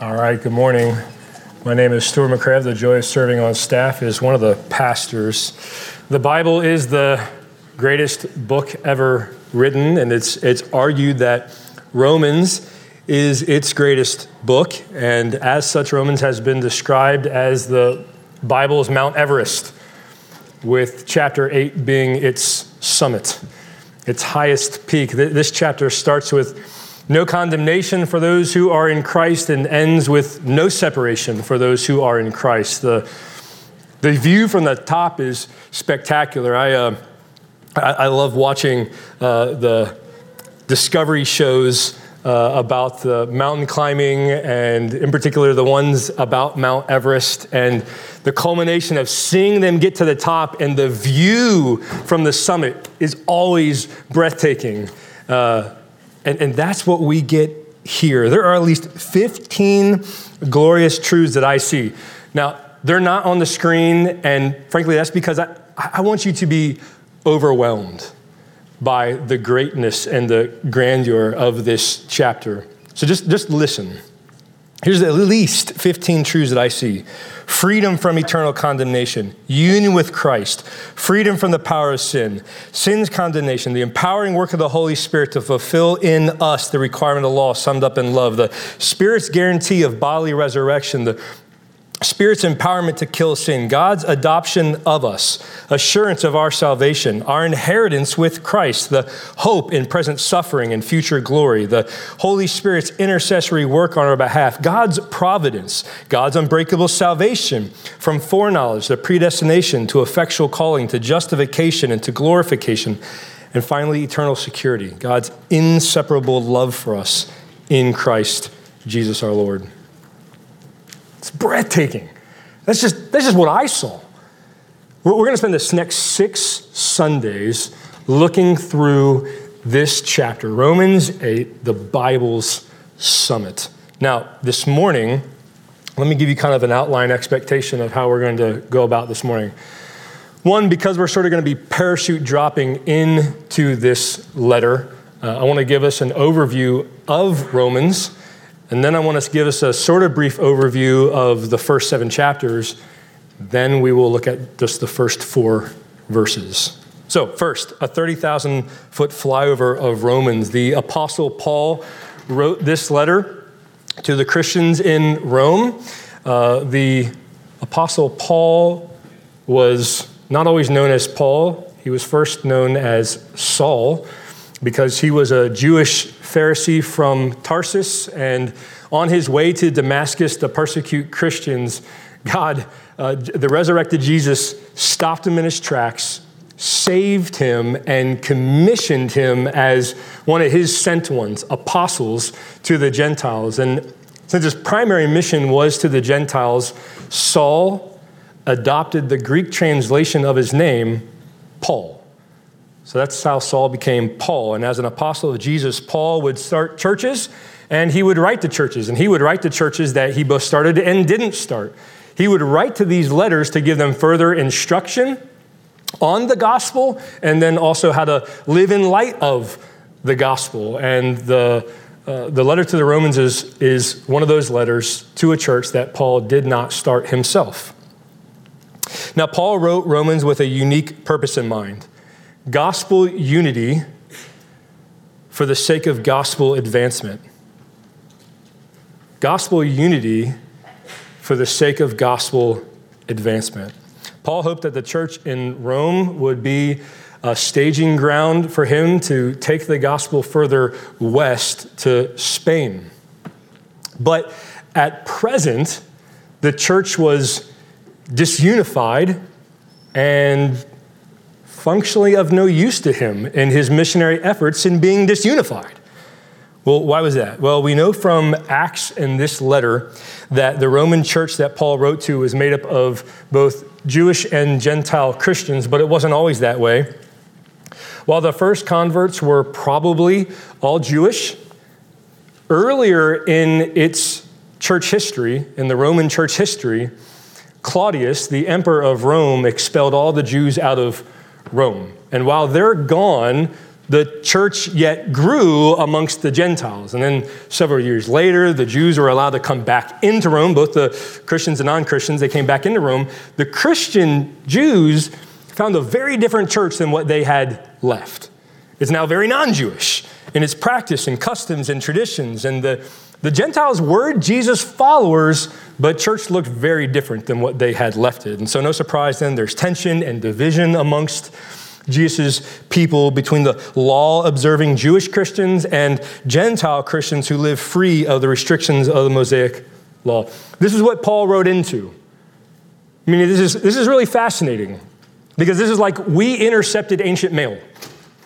All right, good morning. My name is Stuart McCrae. The joy of serving on staff is one of the pastors. The Bible is the greatest book ever written, and it's, it's argued that Romans is its greatest book, and as such, Romans has been described as the Bible's Mount Everest, with chapter 8 being its summit, its highest peak. This chapter starts with no condemnation for those who are in Christ and ends with no separation for those who are in Christ. The, the view from the top is spectacular. I, uh, I, I, love watching uh, the discovery shows uh, about the mountain climbing and, in particular, the ones about Mount Everest and the culmination of seeing them get to the top and the view from the summit is always breathtaking. Uh, and, and that's what we get here. There are at least 15 glorious truths that I see. Now, they're not on the screen, and frankly, that's because I, I want you to be overwhelmed by the greatness and the grandeur of this chapter. So just, just listen. Here's at least 15 truths that I see. Freedom from eternal condemnation, union with Christ, freedom from the power of sin, sin's condemnation, the empowering work of the Holy Spirit to fulfill in us the requirement of law summed up in love, the Spirit's guarantee of bodily resurrection, the Spirit's empowerment to kill sin, God's adoption of us, assurance of our salvation, our inheritance with Christ, the hope in present suffering and future glory, the Holy Spirit's intercessory work on our behalf, God's providence, God's unbreakable salvation from foreknowledge, the predestination to effectual calling, to justification and to glorification, and finally, eternal security, God's inseparable love for us in Christ Jesus our Lord. It's breathtaking. That's just, that's just what I saw. We're, going to spend this next six Sundays looking through this chapter, Romans 8, the Bible's summit. Now, this morning, let me give you kind of an outline expectation of how we're going to go about this morning. One, because we're sort of going to be parachute dropping into this letter, uh, I want to give us an overview of Romans and then I want to give us a sort of brief overview of the first seven chapters. Then we will look at just the first four verses. So, first, a 30,000 foot flyover of Romans. The Apostle Paul wrote this letter to the Christians in Rome. Uh, the Apostle Paul was not always known as Paul, he was first known as Saul because he was a Jewish Pharisee from Tarsus, and on his way to Damascus to persecute Christians, God, uh, the resurrected Jesus, stopped him in his tracks, saved him, and commissioned him as one of his sent ones, apostles to the Gentiles. And since his primary mission was to the Gentiles, Saul adopted the Greek translation of his name, Paul. So that's how Saul became Paul. And as an apostle of Jesus, Paul would start churches and he would write to churches. And he would write to churches that he both started and didn't start. He would write to these letters to give them further instruction on the gospel and then also how to live in light of the gospel. And the, uh, the letter to the Romans is, is one of those letters to a church that Paul did not start himself. Now, Paul wrote Romans with a unique purpose in mind gospel unity for the sake of gospel advancement. Gospel unity for the sake of gospel advancement. Paul hoped that the church in Rome would be a staging ground for him to take the gospel further west to Spain. But at present, the church was disunified and functionally of no use to him in his missionary efforts in being disunified. Well, why was that? Well, we know from Acts and this letter that the Roman church that Paul wrote to was made up of both Jewish and Gentile Christians, but it wasn't always that way. While the first converts were probably all Jewish, earlier in its church history, in the Roman church history, Claudius, the emperor of Rome, expelled all the Jews out of Rome. And while they're gone, the church yet grew amongst the Gentiles. And then several years later, the Jews were allowed to come back into Rome, both the Christians and non Christians, they came back into Rome. The Christian Jews found a very different church than what they had left. It's now very non Jewish in its practice and customs and traditions. And the, the Gentiles were Jesus' followers, but church looked very different than what they had left it. And so, no surprise then, there's tension and division amongst Jesus' people between the law observing Jewish Christians and Gentile Christians who live free of the restrictions of the Mosaic law. This is what Paul wrote into. I mean, this is, this is really fascinating because this is like we intercepted ancient mail.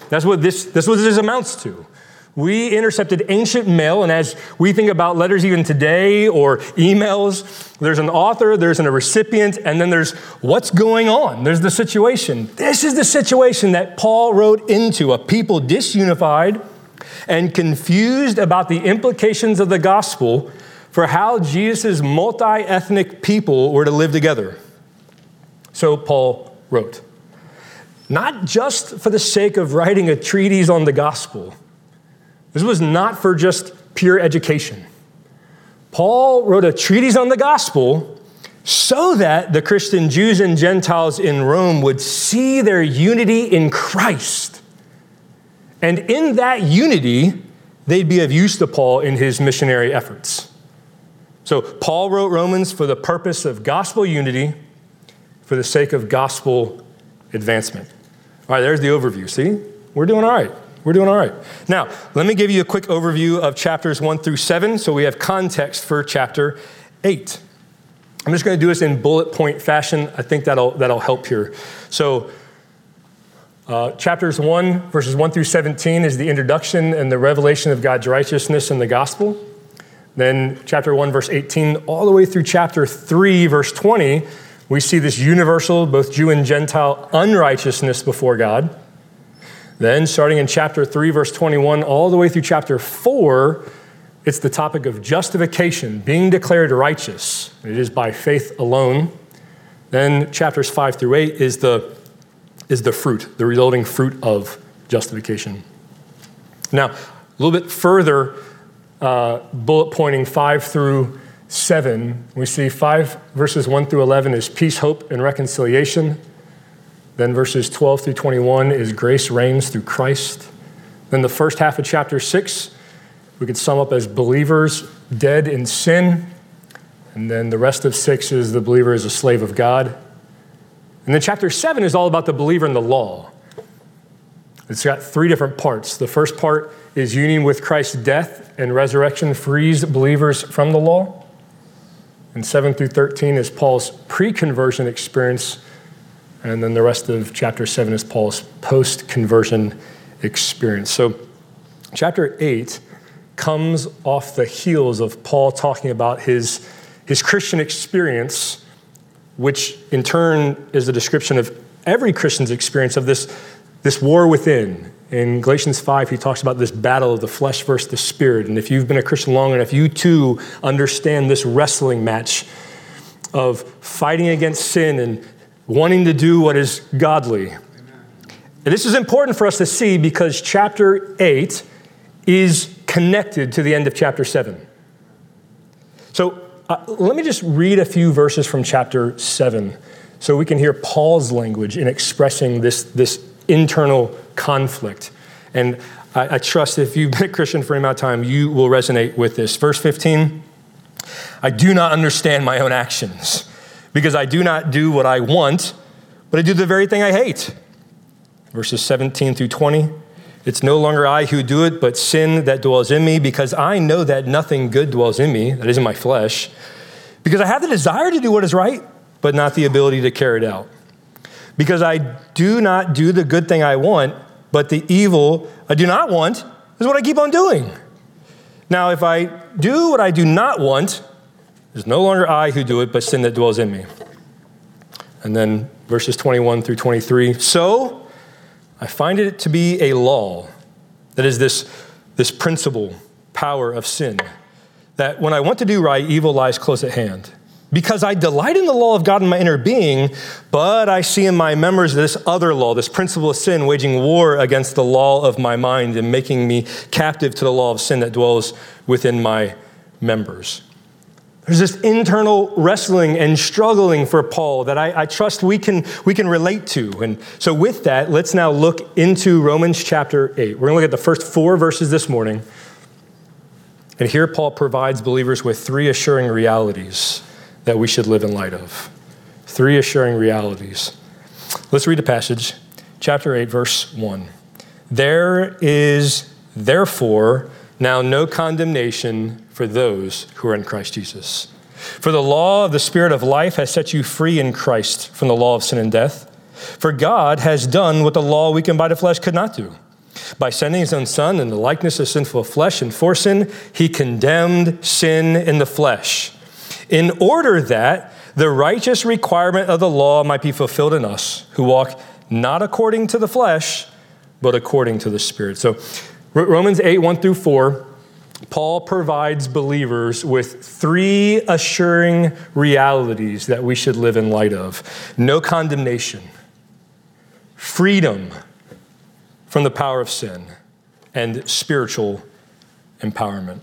That's what this, that's what this amounts to. We intercepted ancient mail, and as we think about letters even today or emails, there's an author, there's a recipient, and then there's what's going on. There's the situation. This is the situation that Paul wrote into a people disunified and confused about the implications of the gospel for how Jesus' multi ethnic people were to live together. So Paul wrote, not just for the sake of writing a treatise on the gospel this was not for just pure education. Paul wrote a treatise on the gospel so that the Christian Jews and Gentiles in Rome would see their unity in Christ. And in that unity, they'd be of use to Paul in his missionary efforts. So, Paul wrote Romans for the purpose of gospel unity, for the sake of gospel advancement. All right, there's the overview. See, we're doing all right. We're doing all right. Now, let me give you a quick overview of chapters 1 through 7 so we have context for chapter 8. I'm just going to do this in bullet point fashion. I think that'll, that'll help here. So, uh, chapters 1, verses 1 through 17 is the introduction and the revelation of God's righteousness in the gospel. Then, chapter 1, verse 18, all the way through chapter 3, verse 20, we see this universal, both Jew and Gentile, unrighteousness before God. Then, starting in chapter 3, verse 21, all the way through chapter 4, it's the topic of justification, being declared righteous. It is by faith alone. Then, chapters 5 through 8 is the, is the fruit, the resulting fruit of justification. Now, a little bit further, uh, bullet pointing 5 through 7, we see 5 verses 1 through 11 is peace, hope, and reconciliation. Then verses 12 through 21 is grace reigns through Christ. Then the first half of chapter 6, we could sum up as believers dead in sin. And then the rest of 6 is the believer is a slave of God. And then chapter 7 is all about the believer in the law. It's got three different parts. The first part is union with Christ's death and resurrection frees believers from the law. And 7 through 13 is Paul's pre conversion experience and then the rest of chapter 7 is Paul's post conversion experience. So, chapter 8 comes off the heels of Paul talking about his, his Christian experience, which in turn is a description of every Christian's experience of this, this war within. In Galatians 5, he talks about this battle of the flesh versus the spirit. And if you've been a Christian long enough, you too understand this wrestling match of fighting against sin and wanting to do what is godly. And this is important for us to see because chapter 8 is connected to the end of chapter 7. So uh, let me just read a few verses from chapter 7 so we can hear Paul's language in expressing this, this internal conflict. And I, I trust if you've been a Christian for any amount of time, you will resonate with this. Verse 15 I do not understand my own actions because I do not do what I want, but I do the very thing I hate. Verses 17 through 20. It's no longer I who do it, but sin that dwells in me, because I know that nothing good dwells in me, that is in my flesh, because I have the desire to do what is right, but not the ability to carry it out. Because I do not do the good thing I want, but the evil I do not want is what I keep on doing. Now, if I do what I do not want, it's no longer I who do it, but sin that dwells in me. And then verses 21 through 23. So I find it to be a law, that is, this, this principle, power of sin, that when I want to do right, evil lies close at hand. because I delight in the law of God in my inner being, but I see in my members this other law, this principle of sin, waging war against the law of my mind and making me captive to the law of sin that dwells within my members. There's this internal wrestling and struggling for Paul that I, I, trust we can, we can relate to. And so, with that, let's now look into Romans chapter 8. We're going to look at the first four verses this morning. And here, Paul provides believers with three assuring realities that we should live in light of. Three assuring realities. Let's read the passage, chapter 8, verse 1. There is therefore now no condemnation for those who are in Christ Jesus. For the law of the Spirit of life has set you free in Christ from the law of sin and death. For God has done what the law weakened by the flesh could not do. By sending his own Son in the likeness of sinful flesh and for sin, he condemned sin in the flesh in order that the righteous requirement of the law might be fulfilled in us who walk not according to the flesh, but according to the Spirit. So, Romans 8, 1 through 4, Paul provides believers with three assuring realities that we should live in light of no condemnation, freedom from the power of sin, and spiritual empowerment.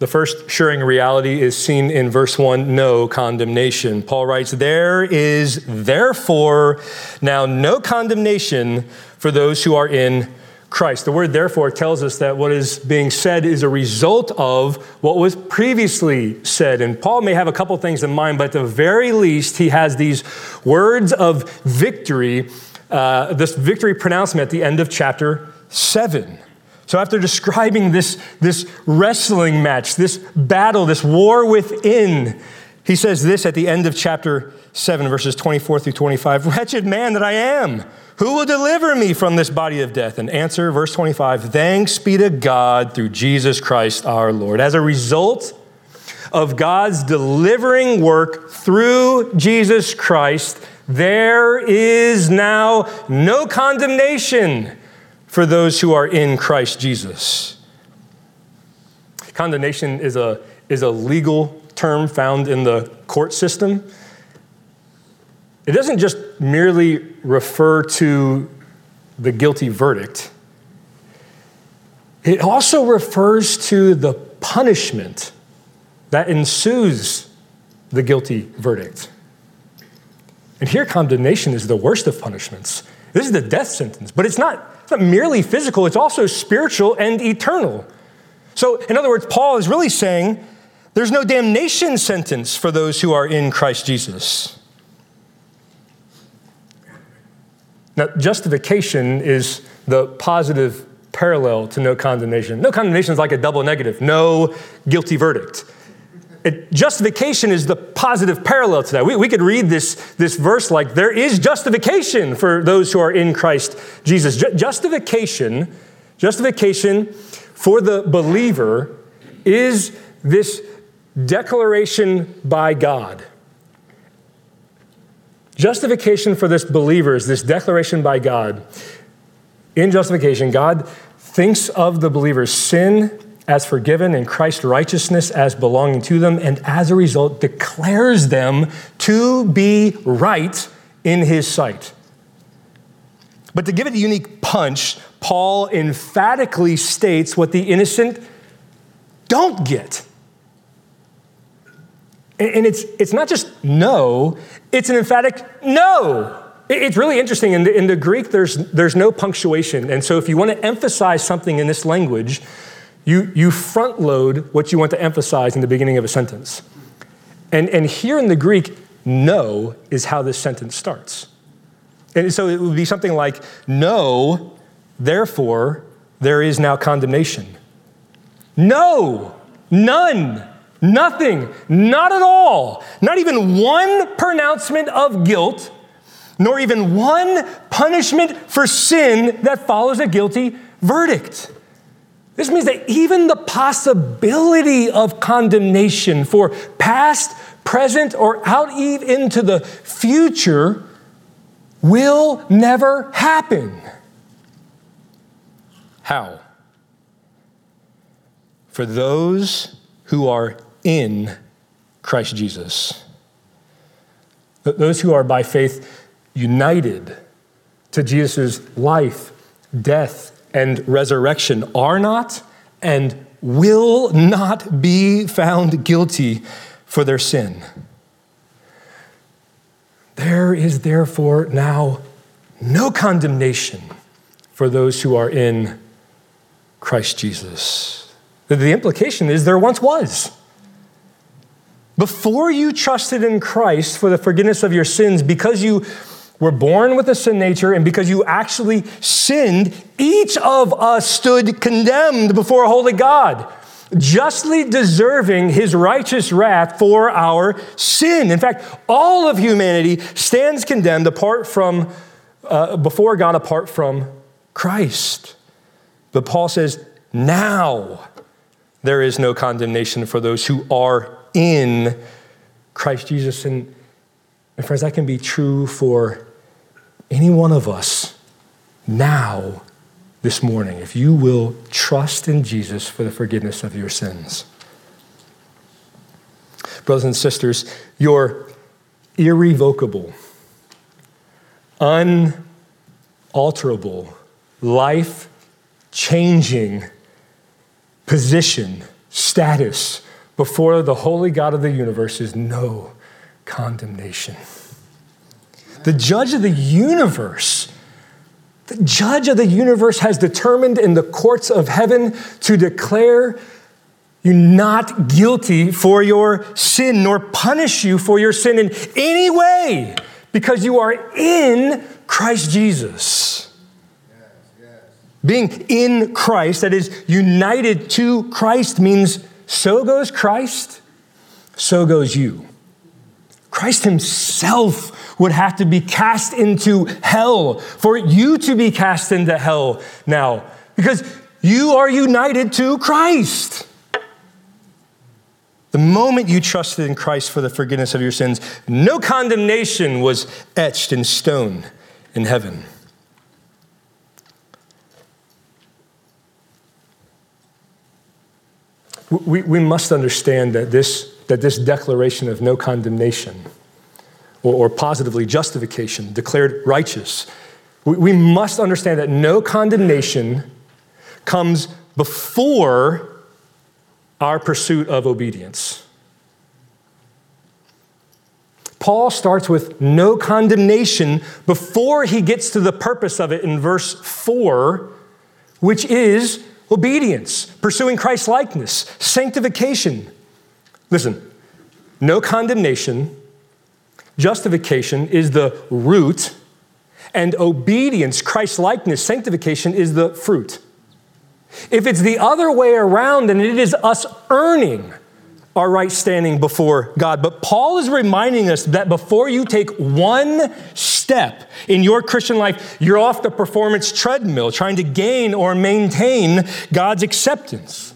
The first assuring reality is seen in verse 1 no condemnation. Paul writes, There is therefore now no condemnation for those who are in Christ. The word therefore tells us that what is being said is a result of what was previously said. And Paul may have a couple things in mind, but at the very least, he has these words of victory, uh, this victory pronouncement at the end of chapter 7. So, after describing this, this wrestling match, this battle, this war within, he says this at the end of chapter 7, verses 24 through 25 Wretched man that I am, who will deliver me from this body of death? And answer, verse 25 Thanks be to God through Jesus Christ our Lord. As a result of God's delivering work through Jesus Christ, there is now no condemnation for those who are in Christ Jesus. Condemnation is a, is a legal term found in the court system. It doesn't just merely refer to the guilty verdict, it also refers to the punishment that ensues the guilty verdict. And here, condemnation is the worst of punishments. This is the death sentence, but it's not it's not merely physical, it's also spiritual and eternal. So, in other words, Paul is really saying there's no damnation sentence for those who are in Christ Jesus. Now, justification is the positive parallel to no condemnation. No condemnation is like a double negative, no guilty verdict. It, justification is the positive parallel to that. We, we could read this, this verse like there is justification for those who are in Christ Jesus. Ju- justification, justification for the believer is this declaration by God. Justification for this believer is this declaration by God. In justification, God thinks of the believer's sin as forgiven and Christ's righteousness as belonging to them, and as a result declares them to be right in his sight. But to give it a unique punch, Paul emphatically states what the innocent don't get. And it's, it's not just no, it's an emphatic no. It's really interesting. In the, in the Greek, there's, there's no punctuation. And so if you want to emphasize something in this language, you, you front load what you want to emphasize in the beginning of a sentence. And, and here in the Greek, no is how this sentence starts. And so it would be something like, No, therefore, there is now condemnation. No, none, nothing, not at all. Not even one pronouncement of guilt, nor even one punishment for sin that follows a guilty verdict. This means that even the possibility of condemnation for past, present, or out into the future will never happen. How? For those who are in Christ Jesus. those who are by faith united to Jesus' life, death, and resurrection are not and will not be found guilty for their sin. There is therefore now no condemnation for those who are in Christ Jesus. The implication is there once was. Before you trusted in Christ for the forgiveness of your sins, because you were born with a sin nature and because you actually sinned, each of us stood condemned before a holy God, justly deserving his righteous wrath for our sin. In fact, all of humanity stands condemned apart from, uh, before God apart from Christ. But Paul says, now there is no condemnation for those who are in Christ Jesus. And, and friends, that can be true for any one of us now, this morning, if you will trust in Jesus for the forgiveness of your sins. Brothers and sisters, your irrevocable, unalterable, life changing position, status before the holy God of the universe is no condemnation. The judge of the universe, the judge of the universe has determined in the courts of heaven to declare you not guilty for your sin, nor punish you for your sin in any way, because you are in Christ Jesus. Being in Christ, that is, united to Christ, means so goes Christ, so goes you. Christ Himself would have to be cast into hell for you to be cast into hell now because you are united to Christ. The moment you trusted in Christ for the forgiveness of your sins, no condemnation was etched in stone in heaven. We, we must understand that this, that this declaration of no condemnation, or, or positively justification, declared righteous, we, we must understand that no condemnation comes before our pursuit of obedience. Paul starts with no condemnation before he gets to the purpose of it in verse 4, which is obedience, pursuing Christ likeness, sanctification. Listen, no condemnation, justification is the root, and obedience, Christ likeness, sanctification is the fruit. If it's the other way around, then it is us earning our right standing before God. But Paul is reminding us that before you take one step in your Christian life, you're off the performance treadmill trying to gain or maintain God's acceptance.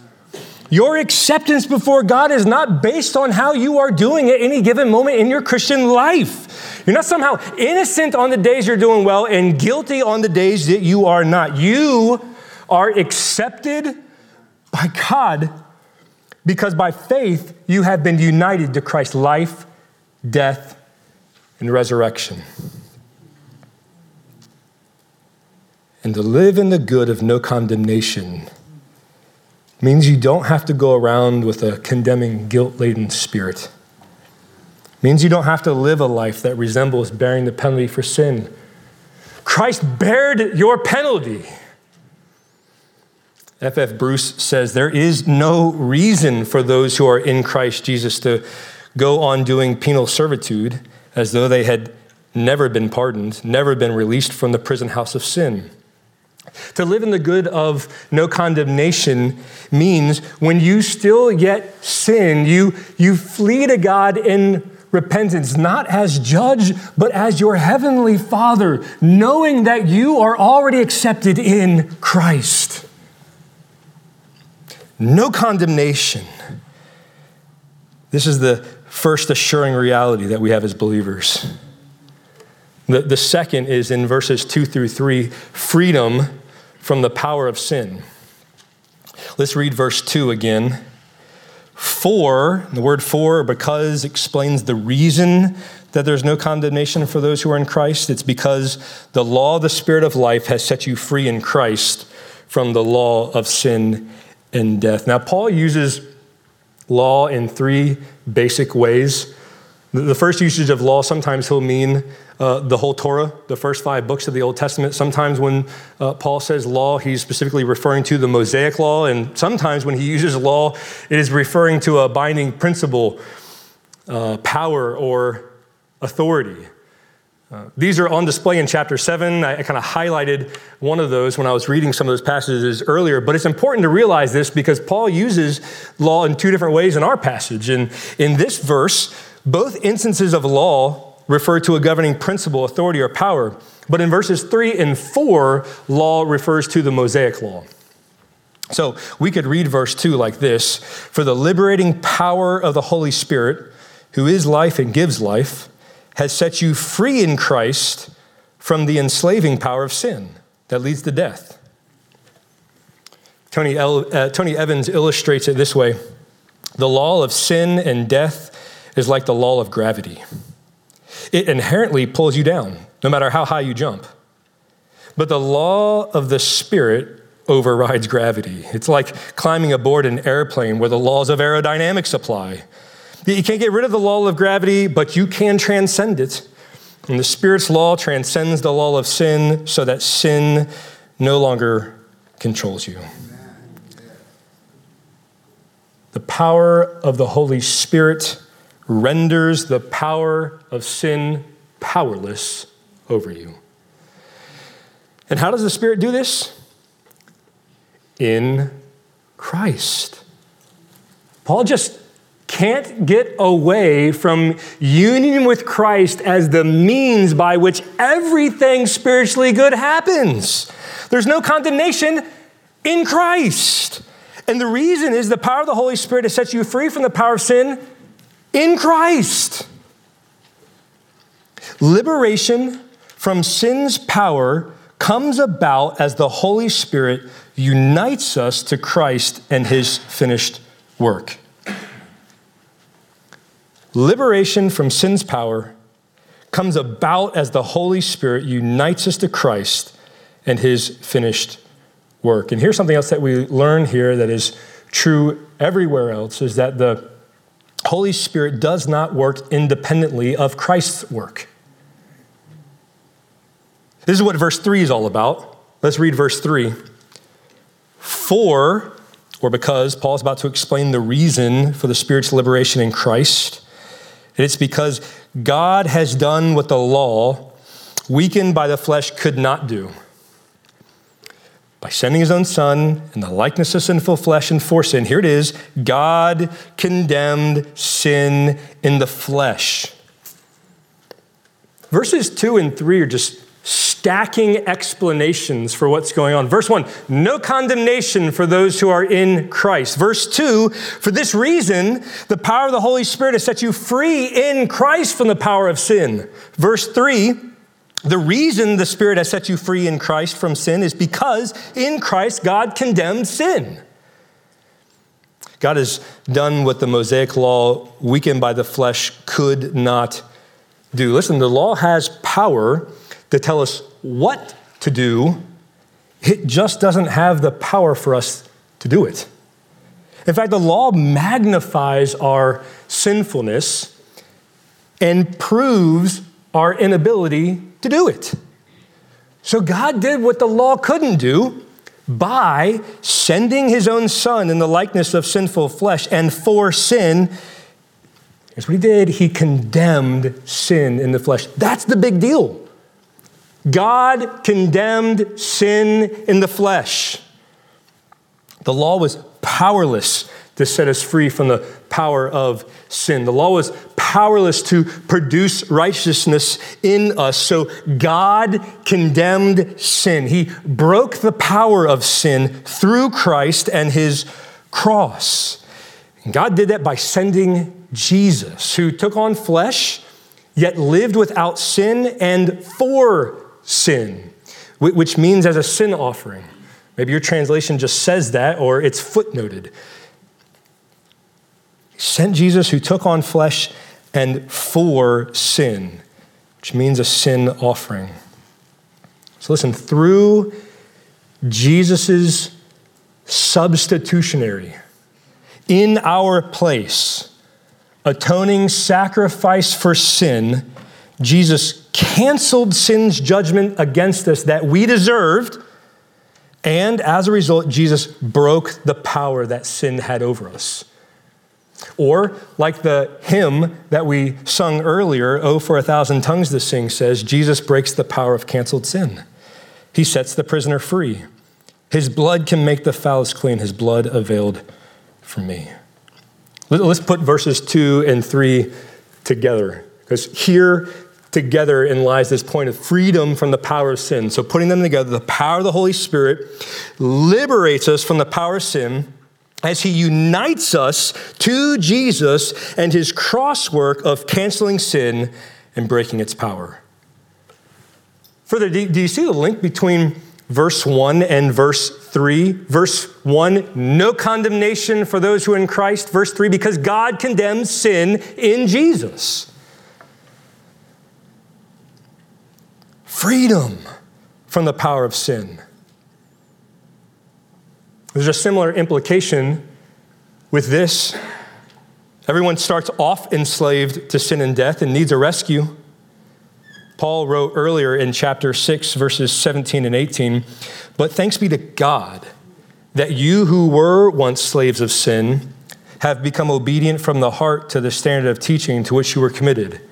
Your acceptance before God is not based on how you are doing at any given moment in your Christian life. You're not somehow innocent on the days you're doing well and guilty on the days that you are not. You are accepted by God because by faith you have been united to Christ's life, death, and resurrection. And to live in the good of no condemnation means you don't have to go around with a condemning, guilt laden spirit. means you don't have to live a life that resembles bearing the penalty for sin. Christ bared your penalty. F.F. Bruce says there is no reason for those who are in Christ Jesus to go on doing penal servitude as though they had never been pardoned, never been released from the prison house of sin. To live in the good of no condemnation means when you still yet sin, you, you flee to God in repentance, not as judge, but as your heavenly Father, knowing that you are already accepted in Christ no condemnation. This is the first assuring reality that we have as believers. The, the second is in verses two through three freedom from the power of sin. Let's read verse two again. For, the word for or because explains the reason that there's no condemnation for those who are in Christ. It's because the law of the Spirit of life has set you free in Christ from the law of sin and death. Now, Paul uses law in three basic ways. The first usage of law, sometimes he'll mean uh, the whole Torah, the first five books of the Old Testament. Sometimes when uh, Paul says law, he's specifically referring to the Mosaic law. And sometimes when he uses law, it is referring to a binding principle, uh, power, or authority. Uh, these are on display in chapter 7. I, I kind of highlighted one of those when I was reading some of those passages earlier, but it's important to realize this because Paul uses law in two different ways in our passage. And in this verse, both instances of law refer to a governing principle, authority, or power. But in verses 3 and 4, law refers to the Mosaic law. So we could read verse 2 like this For the liberating power of the Holy Spirit, who is life and gives life, has set you free in Christ from the enslaving power of sin that leads to death. Tony, uh, Tony Evans illustrates it this way The law of sin and death is like the law of gravity. It inherently pulls you down, no matter how high you jump. But the law of the Spirit overrides gravity. It's like climbing aboard an airplane where the laws of aerodynamics apply. You can't get rid of the law of gravity, but you can transcend it. And the Spirit's law transcends the law of sin so that sin no longer controls you. The power of the Holy Spirit renders the power of sin powerless over you. And how does the Spirit do this? In Christ. Paul just can't get away from union with Christ as the means by which everything spiritually good happens. There's no condemnation in Christ. And the reason is the power of the Holy Spirit to set you free from the power of sin in Christ. Liberation from sin's power comes about as the Holy Spirit unites us to Christ and his finished work. Liberation from sin's power comes about as the Holy Spirit unites us to Christ and his finished work. And here's something else that we learn here that is true everywhere else is that the Holy Spirit does not work independently of Christ's work. This is what verse 3 is all about. Let's read verse 3. For, or because, Paul's about to explain the reason for the Spirit's liberation in Christ. And it's because God has done what the law, weakened by the flesh, could not do. By sending his own son in the likeness of sinful flesh and for sin, here it is God condemned sin in the flesh. Verses 2 and 3 are just stacking explanations for what's going on. Verse 1, no condemnation for those who are in Christ. Verse 2, for this reason, the power of the Holy Spirit has set you free in Christ from the power of sin. Verse 3, the reason the Spirit has set you free in Christ from sin is because in Christ God condemned sin. God has done what the Mosaic law, weakened by the flesh, could not do. Listen, the law has power to tell us what to do, it just doesn't have the power for us to do it. In fact, the law magnifies our sinfulness and proves our inability to do it. So God did what the law couldn't do by sending his own son in the likeness of sinful flesh and for sin. Here's what he did He condemned sin in the flesh. That's the big deal. God condemned sin in the flesh. The law was powerless to set us free from the power of sin. The law was powerless to produce righteousness in us. So God condemned sin. He broke the power of sin through Christ and his cross. God did that by sending Jesus, who took on flesh, yet lived without sin and for sin, which means as a sin offering. Maybe your translation just says that or it's footnoted. He sent Jesus who took on flesh and for sin, which means a sin offering. So listen, through Jesus' substitutionary, in our place, atoning sacrifice for sin, Jesus canceled sin's judgment against us that we deserved. And as a result, Jesus broke the power that sin had over us. Or, like the hymn that we sung earlier, Oh, for a thousand tongues to sing, says, Jesus breaks the power of canceled sin. He sets the prisoner free. His blood can make the foulest clean. His blood availed for me. Let's put verses two and three together, because here together in lies this point of freedom from the power of sin. So, putting them together, the power of the Holy Spirit liberates us from the power of sin as he unites us to Jesus and his cross work of canceling sin and breaking its power. Further, do you see the link between verse 1 and verse 3? Verse 1, no condemnation for those who are in Christ. Verse 3, because God condemns sin in Jesus. Freedom from the power of sin. There's a similar implication with this. Everyone starts off enslaved to sin and death and needs a rescue. Paul wrote earlier in chapter 6, verses 17 and 18, but thanks be to God that you who were once slaves of sin have become obedient from the heart to the standard of teaching to which you were committed.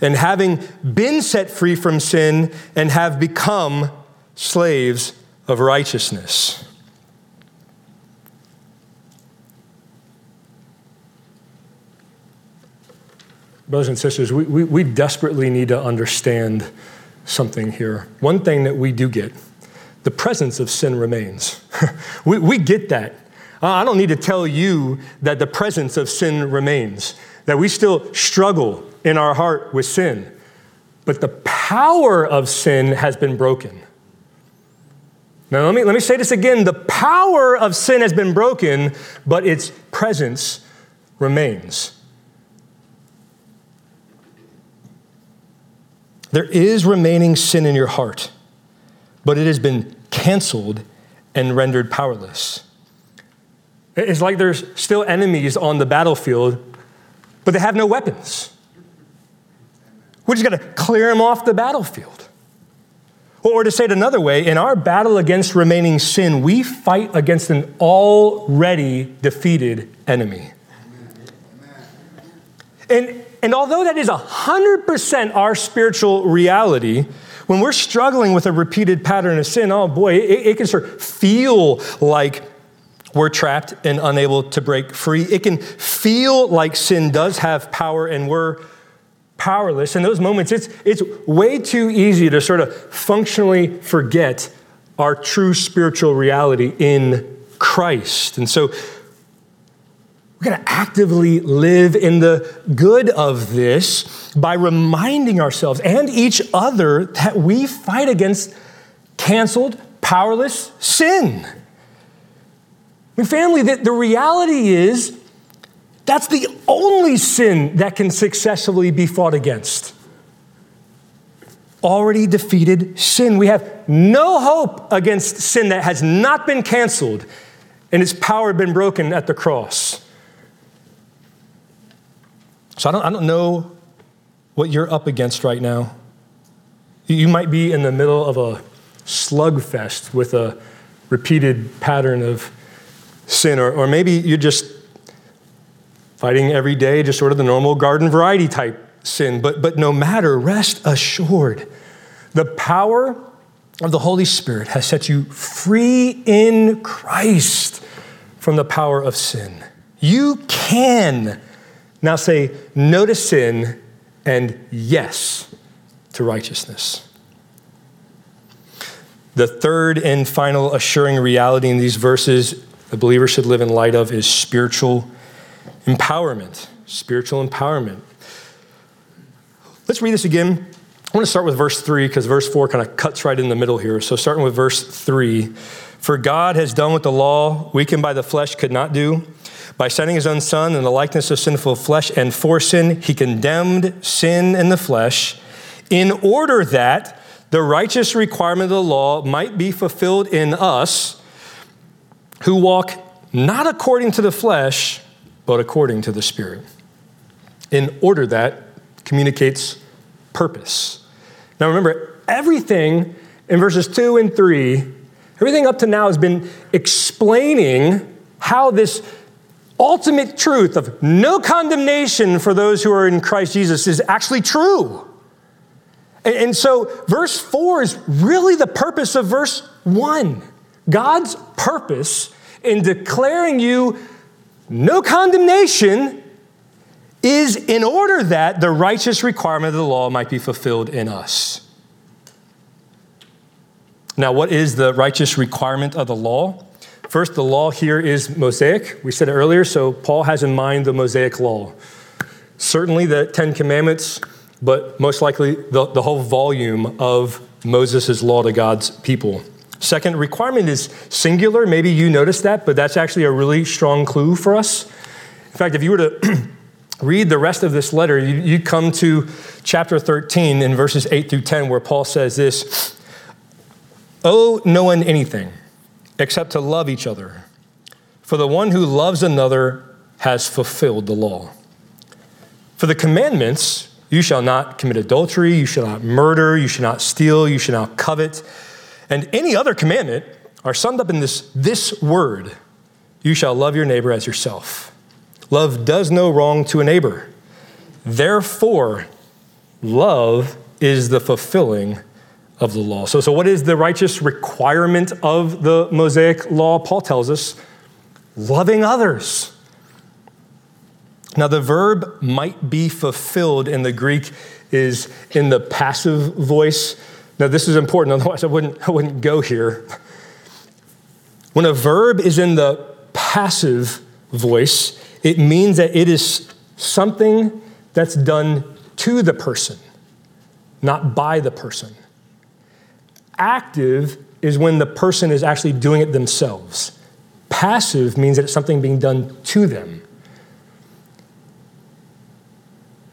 And having been set free from sin and have become slaves of righteousness. Brothers and sisters, we, we, we, desperately need to understand something here. One thing that we do get the presence of sin remains. we, we get that. I don't need to tell you that the presence of sin remains, that we still struggle in our heart with sin, but the power of sin has been broken. Now, let me, let me say this again the power of sin has been broken, but its presence remains. There is remaining sin in your heart, but it has been canceled and rendered powerless. It's like there's still enemies on the battlefield, but they have no weapons. We're just going to clear them off the battlefield. Or to say it another way, in our battle against remaining sin, we fight against an already defeated enemy. And and although that is 100% our spiritual reality, when we're struggling with a repeated pattern of sin, oh boy, it, it can sort of feel like we're trapped and unable to break free. It can feel like sin does have power and we're powerless. In those moments, it's, it's way too easy to sort of functionally forget our true spiritual reality in Christ. And so we're going to actively live in the good of this by reminding ourselves and each other that we fight against canceled, powerless sin. I mean, family, the, the reality is that's the only sin that can successfully be fought against. Already defeated sin. We have no hope against sin that has not been canceled and its power been broken at the cross. So I don't, I don't know what you're up against right now. You might be in the middle of a slugfest with a repeated pattern of sin, or, or maybe you're just fighting every day, just sort of the normal garden variety type sin. But, but no matter, rest assured, the power of the Holy Spirit has set you free in Christ from the power of sin. You can now say no to sin and yes to righteousness. The third and final assuring reality in these verses the believer should live in light of is spiritual empowerment. Spiritual empowerment. Let's read this again. I want to start with verse 3 because verse 4 kind of cuts right in the middle here. So, starting with verse 3 For God has done what the law, weakened by the flesh, could not do By sending his own Son in the likeness of sinful flesh and for sin, he condemned sin in the flesh in order that the righteous requirement of the law might be fulfilled in us who walk not according to the flesh, but according to the Spirit. In order that communicates purpose. Now remember, everything in verses 2 and 3, everything up to now has been explaining how this ultimate truth of no condemnation for those who are in Christ Jesus is actually true. And, so, verse 4 is really the purpose of verse 1. God's purpose in declaring you no condemnation is in order that the righteous requirement of the law might be fulfilled in us. Now, what is the righteous requirement of the law? First, the law here is Mosaic. We said it earlier, so Paul has in mind the Mosaic law. Certainly the Ten Commandments, but most likely the, the whole volume of Moses' law to God's people. Second requirement is singular. Maybe you noticed that, but that's actually a really strong clue for us. In fact, if you were to read the rest of this letter, you, you come to chapter 13 in verses 8 through 10, where Paul says this Owe no one anything except to love each other. For the one who loves another has fulfilled the law. For the commandments, you shall not commit adultery, you shall not murder, you shall not steal, you shall not covet, and any other commandment are summed up in this, this word you shall love your neighbor as yourself. Love does no wrong to a neighbor. Therefore, love is the fulfilling of the law. So, so what is the righteous requirement of the Mosaic law? Paul tells us loving others. Now, the verb might be fulfilled in the Greek is in the passive voice. Now, this is important, otherwise, I wouldn't, I wouldn't go here. When a verb is in the passive voice, it means that it is something that's done to the person, not by the person. Active is when the person is actually doing it themselves. Passive means that it's something being done to them.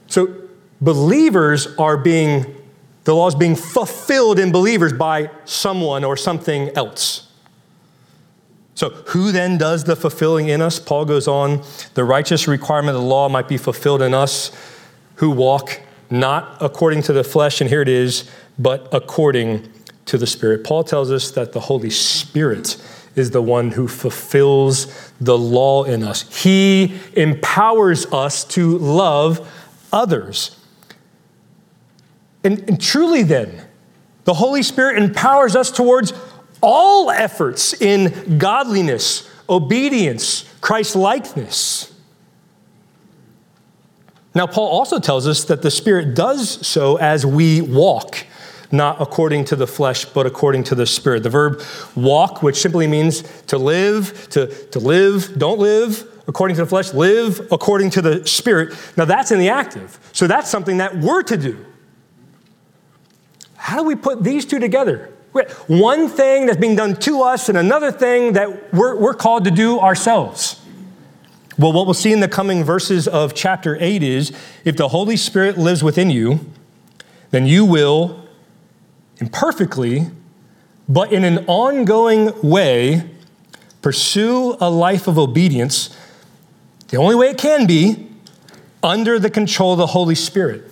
So believers are being, the law is being fulfilled in believers by someone or something else. So, who then does the fulfilling in us? Paul goes on, the righteous requirement of the law might be fulfilled in us who walk not according to the flesh, and here it is, but according to the Spirit. Paul tells us that the Holy Spirit is the one who fulfills the law in us. He empowers us to love others. And, and, truly, then, the Holy Spirit empowers us towards all efforts in godliness, obedience, Christ likeness. Now, Paul also tells us that the Spirit does so as we walk not according to the flesh, but according to the Spirit. The verb walk, which simply means to live, to, to live, don't live according to the flesh, live according to the Spirit. Now that's in the active. So that's something that we're to do. How do we put these two together? One thing that's being done to us and another thing that we're, we're called to do ourselves. Well, what we'll see in the coming verses of chapter 8 is if the Holy Spirit lives within you, then you will imperfectly, but in an ongoing way, pursue a life of obedience, the only way it can be, under the control of the Holy Spirit.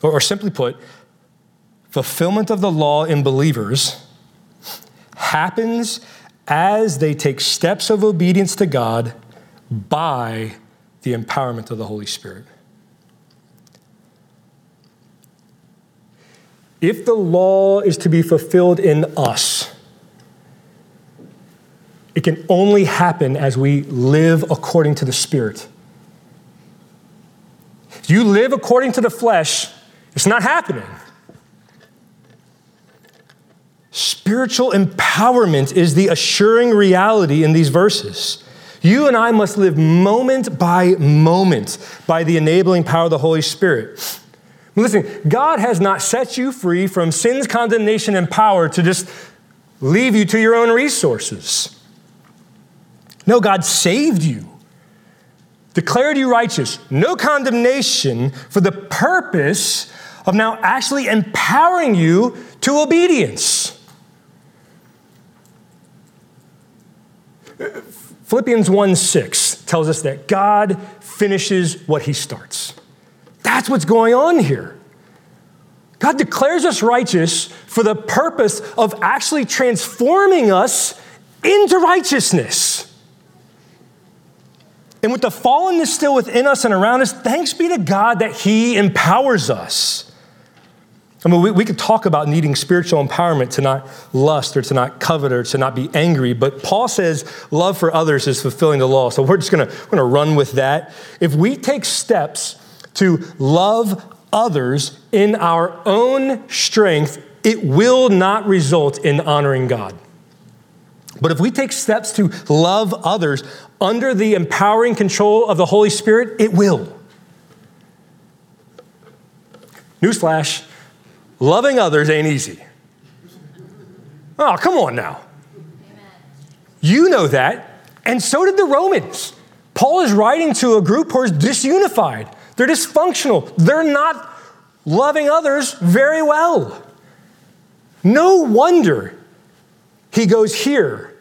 Or, or simply put, fulfillment of the law in believers happens as they take steps of obedience to God by the empowerment of the Holy Spirit. If the law is to be fulfilled in us, it can only happen as we live according to the Spirit. If you live according to the flesh, it's not happening. Spiritual empowerment is the assuring reality in these verses. You and I must live moment by moment by the enabling power of the Holy Spirit. Listen, God has not set you free from sin's condemnation and power to just leave you to your own resources. No, God saved you, declared you righteous, no condemnation for the purpose of now actually empowering you to obedience. Philippians 1 6 tells us that God finishes what he starts. That's what's going on here. God declares us righteous for the purpose of actually transforming us into righteousness. And with the fallenness still within us and around us, thanks be to God that He empowers us. I mean, we, we could talk about needing spiritual empowerment to not lust or to not covet or to not be angry, but Paul says love for others is fulfilling the law. So we're just gonna, we're gonna run with that. If we take steps to love others in our own strength, it will not result in honoring God. But if we take steps to love others under the empowering control of the Holy Spirit, it will. Newsflash loving others ain't easy. Oh, come on now. You know that, and so did the Romans. Paul is writing to a group who is disunified, they're dysfunctional, they're not loving others very well. No wonder he goes here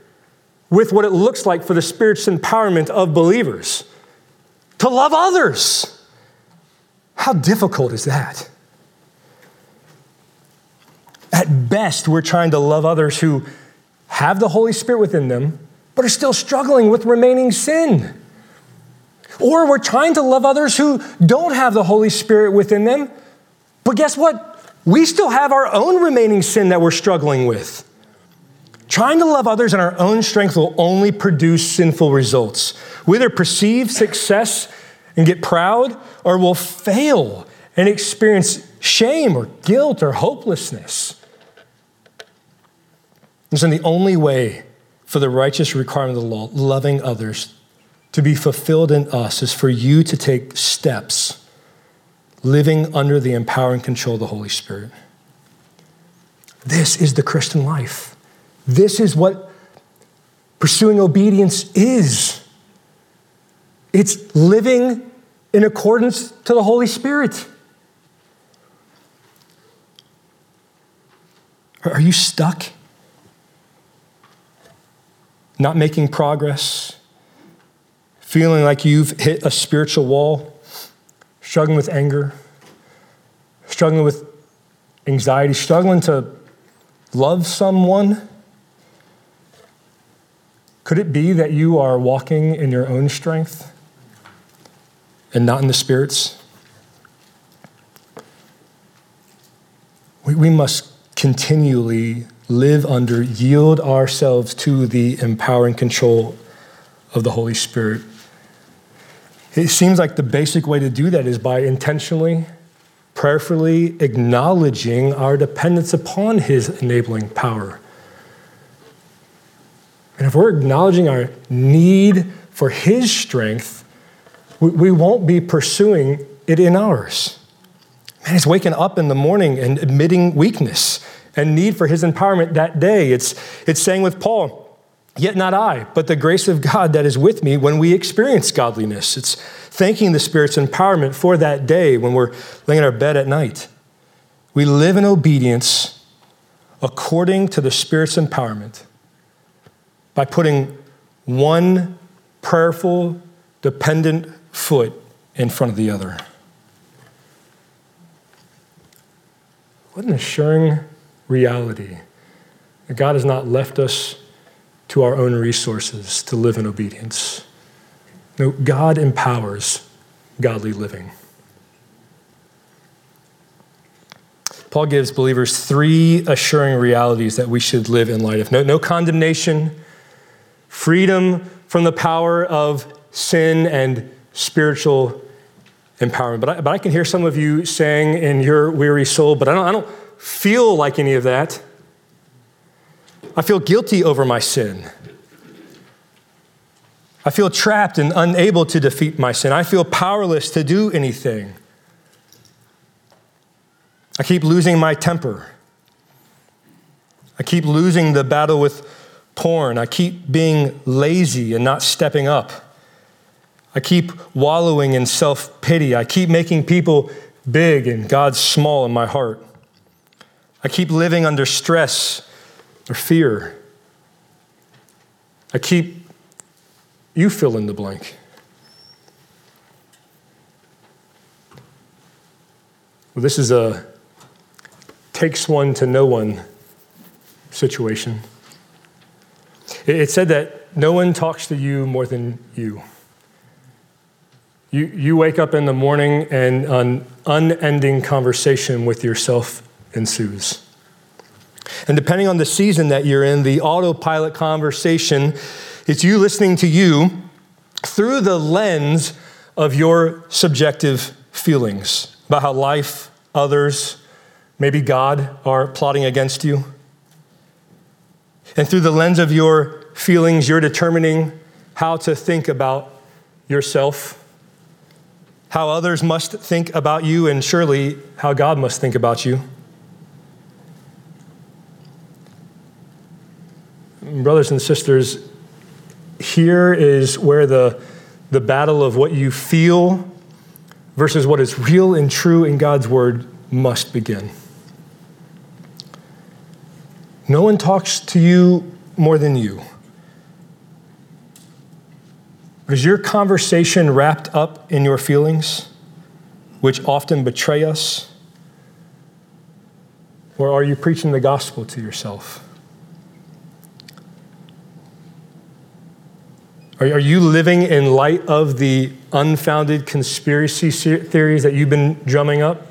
with what it looks like for the Spirit's empowerment of believers to love others. How difficult is that? At best, we're trying to love others who have the Holy Spirit within them, but are still struggling with remaining sin. Or we're trying to love others who don't have the Holy Spirit within them, but guess what? We still have our own remaining sin that we're struggling with. Trying to love others in our own strength will only produce sinful results. We either perceive success and get proud, or we'll fail and experience shame or guilt or hopelessness. And so, the only way for the righteous requirement of the law, loving others, to be fulfilled in us is for you to take steps living under the empowering control of the Holy Spirit. This is the Christian life. This is what pursuing obedience is. It's living in accordance to the Holy Spirit. Are you stuck? Not making progress? Feeling like you've hit a spiritual wall? Struggling with anger? Struggling with anxiety? Struggling to love someone? Could it be that you are walking in your own strength and not in the Spirit's? We, we must continually live under, yield ourselves to the empowering control of the Holy Spirit. It seems like the basic way to do that is by intentionally, prayerfully acknowledging our dependence upon His enabling power. And if we're acknowledging our need for His strength, we won't be pursuing it in ours. Man, it's waking up in the morning and admitting weakness and need for his empowerment that day. It's, it's saying with Paul, Yet not I, but the grace of God that is with me when we experience godliness. It's thanking the Spirit's empowerment for that day when we're laying in our bed at night. We live in obedience according to the Spirit's empowerment by putting one prayerful, dependent foot in front of the other. What an assuring reality that God has not left us to our own resources to live in obedience. No, God empowers godly living. Paul gives believers three assuring realities that we should live in light of no, no condemnation, freedom from the power of sin, and spiritual empowerment. But I, but I can hear some of you saying in your weary soul, but I don't, I don't feel like any of that. I feel guilty over my sin. I feel trapped and unable to defeat my sin. I feel powerless to do anything. I keep losing my temper. I keep losing the battle with porn. I keep being lazy and not stepping up. I keep wallowing in self pity. I keep making people big and God small in my heart. I keep living under stress or fear. I keep, you fill in the blank. Well, this is a takes one to know one situation. It said that no one talks to you more than you. You, you wake up in the morning and an unending conversation with yourself ensues. And depending on the season that you're in, the autopilot conversation it's you listening to you through the lens of your subjective feelings about how life, others, maybe God are plotting against you. And through the lens of your feelings, you're determining how to think about yourself how others must think about you, and surely how God must think about you. Brothers and sisters, here is where the, the battle of what you feel versus what is real and true in God's word must begin. No one talks to you more than you. Is your conversation wrapped up in your feelings, which often betray us? Or are you preaching the gospel to yourself? Are, you living in light of the unfounded conspiracy theories that you've been drumming up?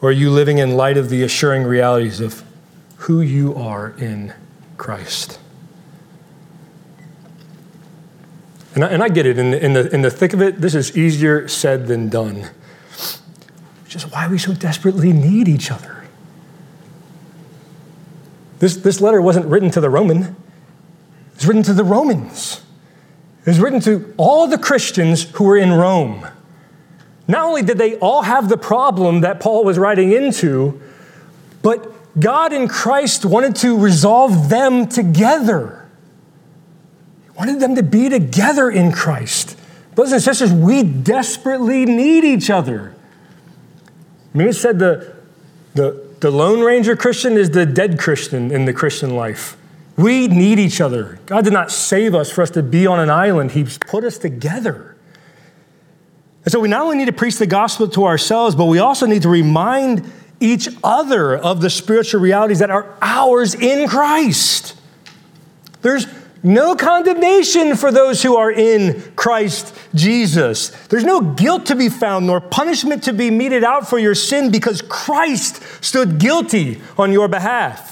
Or are you living in light of the assuring realities of who you are in Christ? And I, and I get it, in the, in, the, in the thick of it, this is easier said than done. Which is why we so desperately need each other. This, this letter wasn't written to the Roman, written to the Romans. It was written to all the Christians who were in Rome. Not only did they all have the problem that Paul was writing into, but God in Christ wanted to resolve them together He wanted them to be together in Christ. Brothers and sisters, we desperately need each other. I mean, said the, the, the Lone Ranger Christian is the dead Christian in the Christian life. We need each other. God did not save us for us to be on an island, He put us together. And so we not only need to preach the gospel to ourselves, but we also need to remind each other of the spiritual realities that are ours in Christ. There's no condemnation for those who are in Christ Jesus. There's no guilt to be found, nor punishment to be meted out for your sin because Christ stood guilty on your behalf.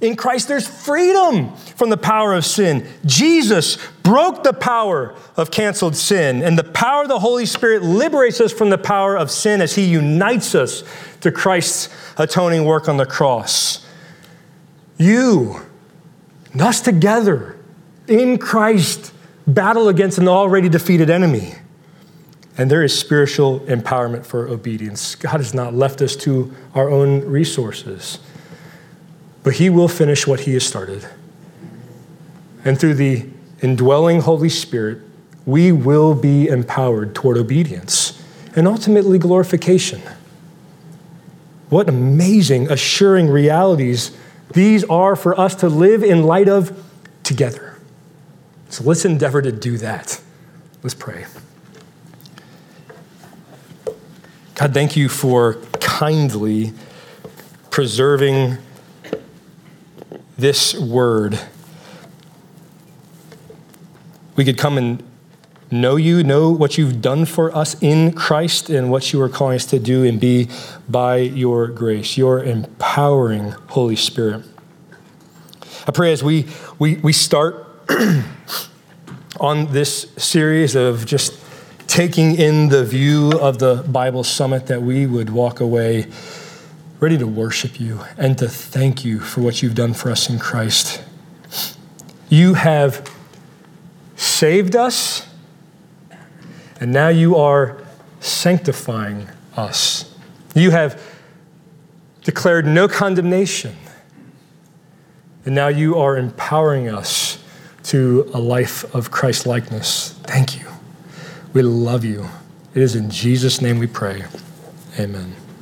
In Christ, there's freedom from the power of sin. Jesus broke the power of canceled sin, and the power of the Holy Spirit liberates us from the power of sin as He unites us to Christ's atoning work on the cross. You and us together in Christ battle against an already defeated enemy. And there is spiritual empowerment for obedience. God has not left us to our own resources, but He will finish what He has started. And through the indwelling Holy Spirit, we will be empowered toward obedience and ultimately glorification. What amazing, assuring realities these are for us to live in light of together. So let's endeavor to do that. Let's pray. God, thank you for kindly preserving this word. We could come and know you, know what you've done for us in Christ and what you are calling us to do and be by your grace, your empowering Holy Spirit. I pray as we, we, we start on this series of just taking in the view of the Bible summit that we would walk away ready to worship you and to thank you for what you've done for us in Christ. You have saved us and now you are sanctifying us. You have declared no condemnation. And now you are empowering us to a life of Christ likeness. Thank you. We love you. It is in Jesus' name we pray. Amen.